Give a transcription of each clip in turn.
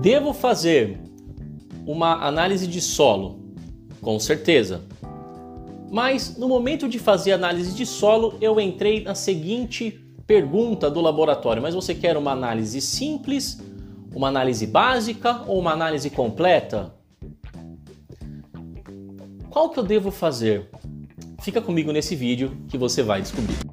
Devo fazer uma análise de solo? Com certeza. Mas no momento de fazer análise de solo, eu entrei na seguinte pergunta do laboratório: mas você quer uma análise simples, uma análise básica ou uma análise completa? Qual que eu devo fazer? Fica comigo nesse vídeo que você vai descobrir.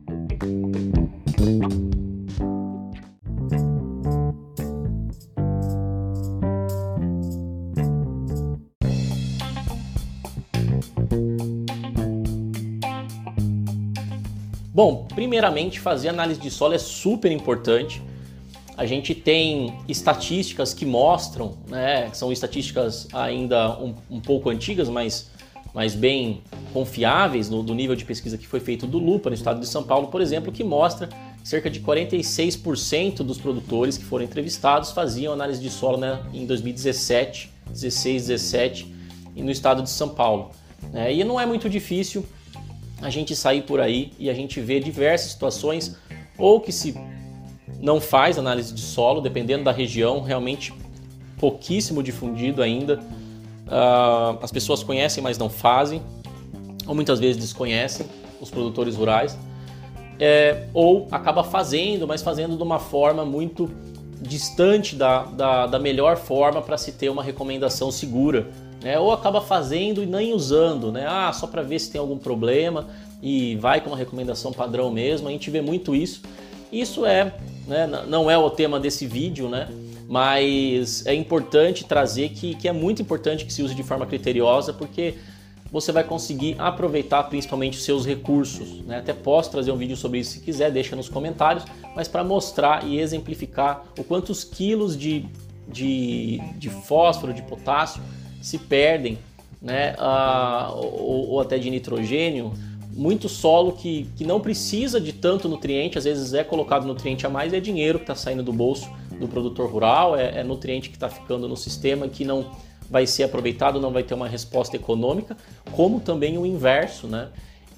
Primeiramente, fazer análise de solo é super importante. A gente tem estatísticas que mostram, né, são estatísticas ainda um, um pouco antigas, mas, mas bem confiáveis no, do nível de pesquisa que foi feito do Lupa no estado de São Paulo, por exemplo, que mostra que cerca de 46% dos produtores que foram entrevistados faziam análise de solo né, em 2017, 16, 17 e no estado de São Paulo. É, e não é muito difícil a gente sair por aí e a gente vê diversas situações ou que se não faz análise de solo, dependendo da região, realmente pouquíssimo difundido ainda. Uh, as pessoas conhecem, mas não fazem, ou muitas vezes desconhecem os produtores rurais, é, ou acaba fazendo, mas fazendo de uma forma muito distante da, da, da melhor forma para se ter uma recomendação segura né? Ou acaba fazendo e nem usando, né? Ah, só para ver se tem algum problema e vai com uma recomendação padrão mesmo. A gente vê muito isso. Isso é, né, não é o tema desse vídeo, né? Mas é importante trazer que, que é muito importante que se use de forma criteriosa, porque você vai conseguir aproveitar principalmente os seus recursos. Né? Até posso trazer um vídeo sobre isso se quiser, deixa nos comentários, mas para mostrar e exemplificar o quantos quilos de, de, de fósforo, de potássio se perdem, né, uh, ou, ou, até de nitrogênio, muito solo que, que não precisa de tanto nutriente, às vezes é colocado nutriente a mais, é dinheiro que está saindo do bolso do produtor rural, é, é nutriente que está ficando no sistema que não vai ser aproveitado, não vai ter uma resposta econômica, como também o inverso, né?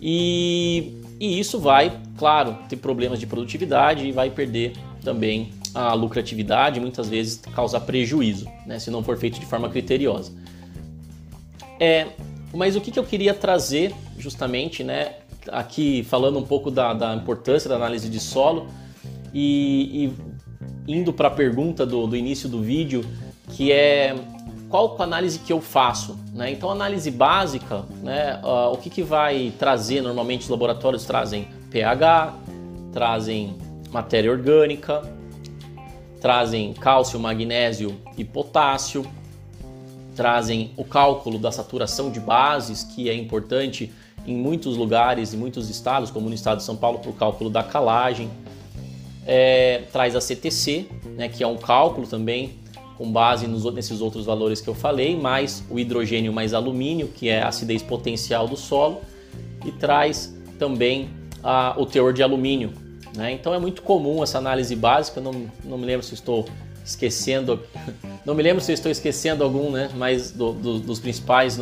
E, e isso vai, claro, ter problemas de produtividade e vai perder também a lucratividade, muitas vezes causar prejuízo, né, se não for feito de forma criteriosa. É, mas o que, que eu queria trazer justamente, né, aqui falando um pouco da, da importância da análise de solo e, e indo para a pergunta do, do início do vídeo, que é qual a análise que eu faço? Né? Então, análise básica, né, uh, o que, que vai trazer? Normalmente os laboratórios trazem pH, trazem matéria orgânica, trazem cálcio, magnésio e potássio, trazem o cálculo da saturação de bases, que é importante em muitos lugares, em muitos estados, como no estado de São Paulo, para o cálculo da calagem. É, traz a CTC, né, que é um cálculo também com base nos, nesses outros valores que eu falei, mais o hidrogênio mais alumínio, que é a acidez potencial do solo, e traz também a, o teor de alumínio. Né? Então é muito comum essa análise básica, não, não me lembro se estou esquecendo, não me lembro se estou esquecendo algum, né, mas do, do, dos principais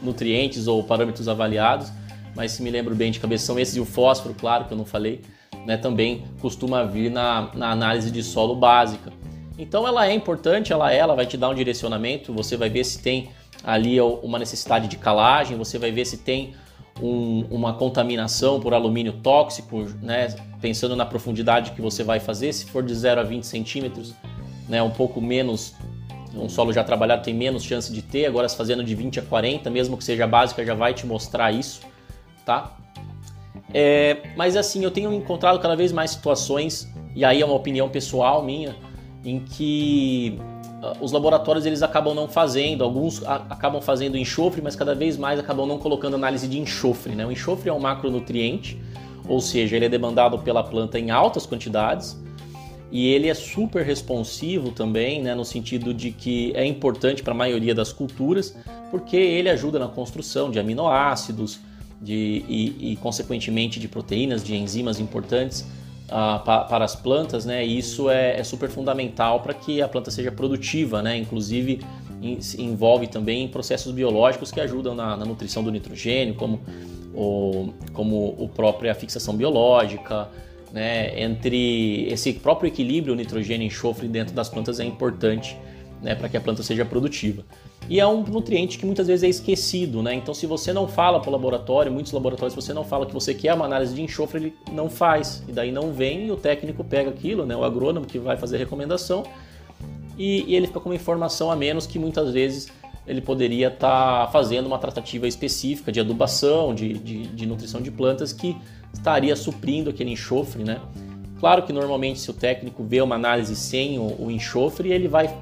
nutrientes ou parâmetros avaliados, mas se me lembro bem de cabeça são esses e o fósforo, claro que eu não falei, né, também costuma vir na, na análise de solo básica. Então ela é importante, ela é, ela vai te dar um direcionamento, você vai ver se tem ali uma necessidade de calagem, você vai ver se tem um, uma contaminação por alumínio tóxico, né? pensando na profundidade que você vai fazer, se for de 0 a 20 centímetros, né, um pouco menos, um solo já trabalhado tem menos chance de ter, agora fazendo de 20 a 40, mesmo que seja básica, já vai te mostrar isso, tá? É, mas assim, eu tenho encontrado cada vez mais situações, e aí é uma opinião pessoal minha, em que uh, os laboratórios eles acabam não fazendo, alguns acabam fazendo enxofre, mas cada vez mais acabam não colocando análise de enxofre. Né? O enxofre é um macronutriente, ou seja, ele é demandado pela planta em altas quantidades, e ele é super responsivo também, né, no sentido de que é importante para a maioria das culturas, porque ele ajuda na construção de aminoácidos de, e, e consequentemente, de proteínas, de enzimas importantes uh, pa, para as plantas, né? E isso é, é super fundamental para que a planta seja produtiva, né? Inclusive in, envolve também processos biológicos que ajudam na, na nutrição do nitrogênio, como o, como o própria fixação biológica, né, entre esse próprio equilíbrio nitrogênio e enxofre dentro das plantas é importante né, para que a planta seja produtiva. E é um nutriente que muitas vezes é esquecido, né? Então, se você não fala para o laboratório, muitos laboratórios, se você não fala que você quer uma análise de enxofre, ele não faz. E daí não vem e o técnico pega aquilo, né? O agrônomo que vai fazer a recomendação e, e ele fica com uma informação a menos que muitas vezes ele poderia estar tá fazendo uma tratativa específica de adubação, de, de, de, nutrição de plantas que estaria suprindo aquele enxofre, né? Claro que normalmente se o técnico vê uma análise sem o, o enxofre, ele vai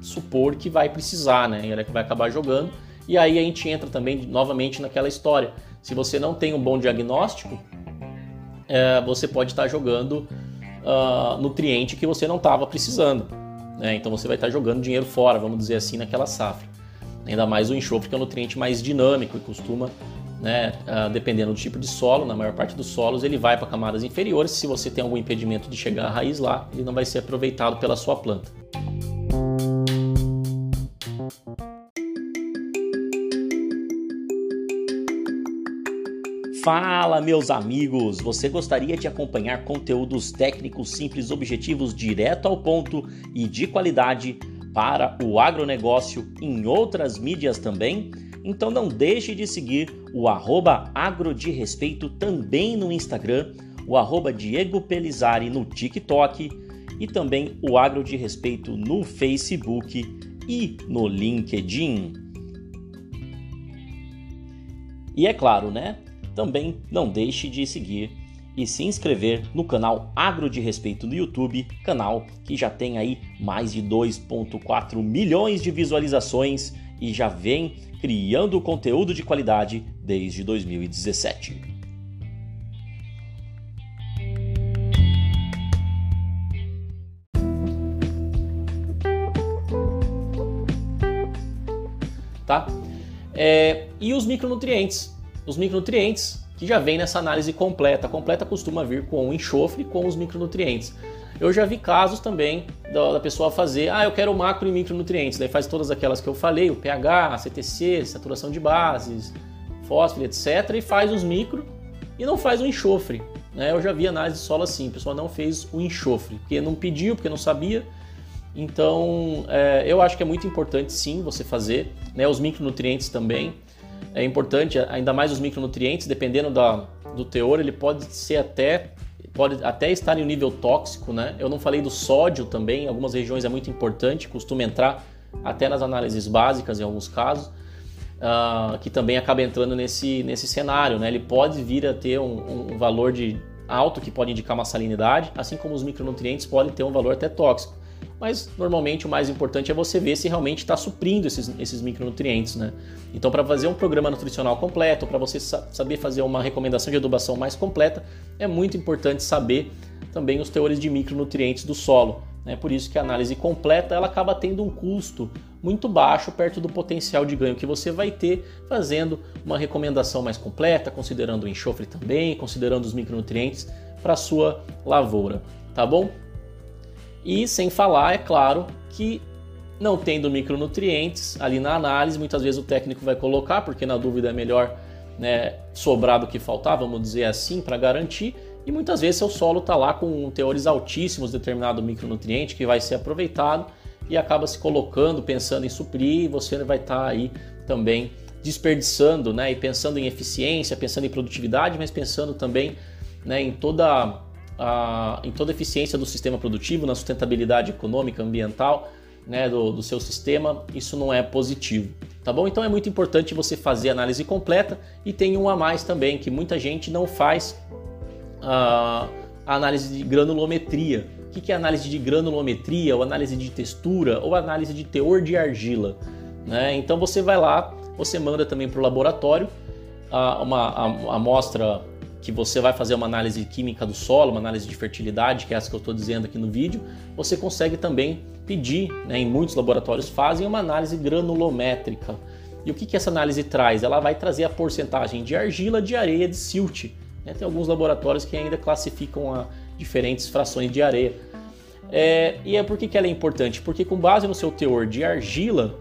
supor que vai precisar, né? Ele é vai acabar jogando. E aí a gente entra também novamente naquela história. Se você não tem um bom diagnóstico, é, você pode estar jogando uh, nutriente que você não estava precisando. Né? Então você vai estar jogando dinheiro fora, vamos dizer assim, naquela safra. Ainda mais o enxofre, que é um nutriente mais dinâmico e costuma, né, uh, dependendo do tipo de solo, na maior parte dos solos, ele vai para camadas inferiores. Se você tem algum impedimento de chegar à raiz lá, ele não vai ser aproveitado pela sua planta. Fala, meus amigos! Você gostaria de acompanhar conteúdos técnicos simples, objetivos, direto ao ponto e de qualidade para o agronegócio em outras mídias também? Então não deixe de seguir o arroba agro de respeito também no Instagram, o arroba Diego Pelizari no TikTok e também o Agro de Respeito no Facebook e no LinkedIn. E é claro, né? Também não deixe de seguir e se inscrever no canal Agro de Respeito no YouTube, canal que já tem aí mais de 2.4 milhões de visualizações e já vem criando conteúdo de qualidade desde 2017. Tá? É, e os micronutrientes? os micronutrientes, que já vem nessa análise completa. A completa costuma vir com o enxofre com os micronutrientes. Eu já vi casos também da, pessoa fazer, ah, eu quero macro e micronutrientes, daí faz todas aquelas que eu falei, o pH, CTC, saturação de bases, fósforo, etc, e faz os micro e não faz o enxofre. Né? Eu já vi análise de solo assim, a pessoa não fez o enxofre, porque não pediu, porque não sabia. Então, é, eu acho que é muito importante sim você fazer, né? os micronutrientes também é importante, ainda mais os micronutrientes, dependendo da, do teor, ele pode ser até pode até estar em um nível tóxico, né? Eu não falei do sódio também, em algumas regiões é muito importante, costuma entrar até nas análises básicas em alguns casos, uh, que também acaba entrando nesse, nesse cenário, né? Ele pode vir a ter um, um valor de alto que pode indicar uma salinidade, assim como os micronutrientes podem ter um valor até tóxico mas normalmente o mais importante é você ver se realmente está suprindo esses, esses micronutrientes, né? Então, para fazer um programa nutricional completo, para você saber fazer uma recomendação de adubação mais completa, é muito importante saber também os teores de micronutrientes do solo. Né? Por isso que a análise completa ela acaba tendo um custo muito baixo perto do potencial de ganho que você vai ter fazendo uma recomendação mais completa, considerando o enxofre também, considerando os micronutrientes para sua lavoura, tá bom? E sem falar, é claro, que não tendo micronutrientes ali na análise, muitas vezes o técnico vai colocar, porque na dúvida é melhor né, sobrar do que faltar, vamos dizer assim, para garantir. E muitas vezes seu solo está lá com teores altíssimos de determinado micronutriente que vai ser aproveitado e acaba se colocando, pensando em suprir, e você vai estar tá aí também desperdiçando, né? E pensando em eficiência, pensando em produtividade, mas pensando também né, em toda a, em toda a eficiência do sistema produtivo, na sustentabilidade econômica, ambiental né, do, do seu sistema, isso não é positivo. Tá bom? Então é muito importante você fazer a análise completa e tem um a mais também, que muita gente não faz a, a análise de granulometria. O que é análise de granulometria, ou análise de textura, ou análise de teor de argila? Né? Então você vai lá, você manda também para o laboratório uma amostra que você vai fazer uma análise química do solo, uma análise de fertilidade, que é essa que eu estou dizendo aqui no vídeo, você consegue também pedir, né, em muitos laboratórios fazem uma análise granulométrica. E o que, que essa análise traz? Ela vai trazer a porcentagem de argila, de areia, de silt. Né? Tem alguns laboratórios que ainda classificam a diferentes frações de areia. É, e é por que, que ela é importante? Porque com base no seu teor de argila,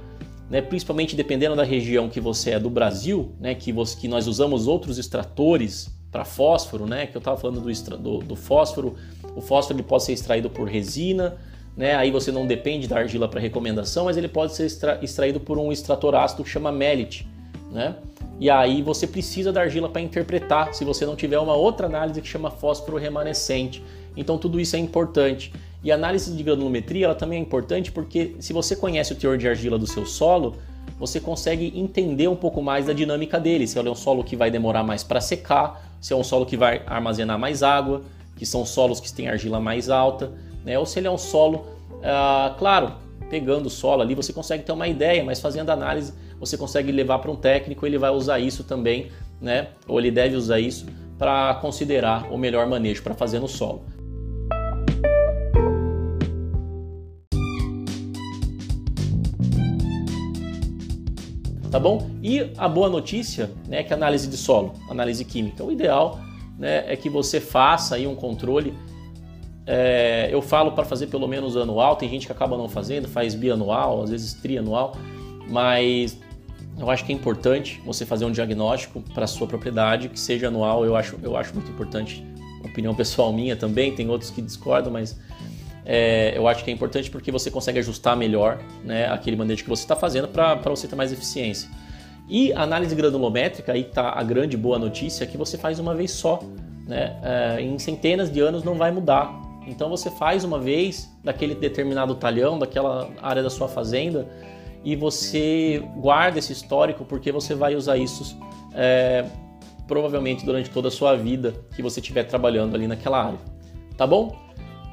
né, principalmente dependendo da região que você é do Brasil, né, que, você, que nós usamos outros extratores para fósforo, né? Que eu estava falando do, do, do, fósforo. O fósforo ele pode ser extraído por resina, né? Aí você não depende da argila para recomendação, mas ele pode ser extra extraído por um extrator ácido que chama melite, né? E aí você precisa da argila para interpretar, se você não tiver uma outra análise que chama fósforo remanescente. Então tudo isso é importante. E a análise de granulometria ela também é importante porque se você conhece o teor de argila do seu solo, você consegue entender um pouco mais da dinâmica dele. Se ele é um solo que vai demorar mais para secar, se é um solo que vai armazenar mais água, que são solos que têm argila mais alta né? Ou se ele é um solo, ah, claro, pegando o solo ali, você consegue ter uma ideia, mas fazendo análise, você consegue levar para um técnico, ele vai usar isso também, né? Ou ele deve usar isso para considerar o melhor manejo para fazer no solo. Tá bom? E a boa notícia né, é que análise de solo, análise química, o ideal né, é que você faça aí um controle é, eu falo para fazer pelo menos anual, tem gente que acaba não fazendo, faz bianual, às vezes trianual, mas eu acho que é importante você fazer um diagnóstico para sua propriedade, que seja anual, eu acho, eu acho muito importante. Opinião pessoal minha também, tem outros que discordam, mas é, eu acho que é importante porque você consegue ajustar melhor né, aquele manejo que você está fazendo para você ter mais eficiência. E análise granulométrica, aí está a grande boa notícia, que você faz uma vez só. Né? É, em centenas de anos não vai mudar então você faz uma vez daquele determinado talhão, daquela área da sua fazenda, e você guarda esse histórico porque você vai usar isso é, provavelmente durante toda a sua vida que você estiver trabalhando ali naquela área. Tá bom?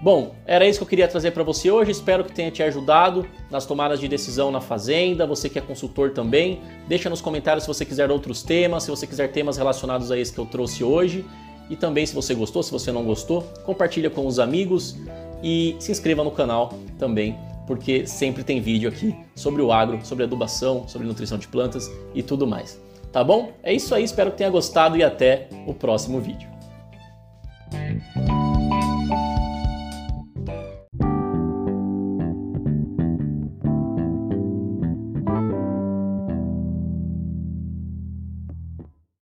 Bom, era isso que eu queria trazer para você hoje. Espero que tenha te ajudado nas tomadas de decisão na fazenda. Você que é consultor também, deixa nos comentários se você quiser outros temas, se você quiser temas relacionados a esse que eu trouxe hoje. E também, se você gostou, se você não gostou, compartilha com os amigos e se inscreva no canal também, porque sempre tem vídeo aqui sobre o agro, sobre adubação, sobre nutrição de plantas e tudo mais. Tá bom? É isso aí, espero que tenha gostado e até o próximo vídeo.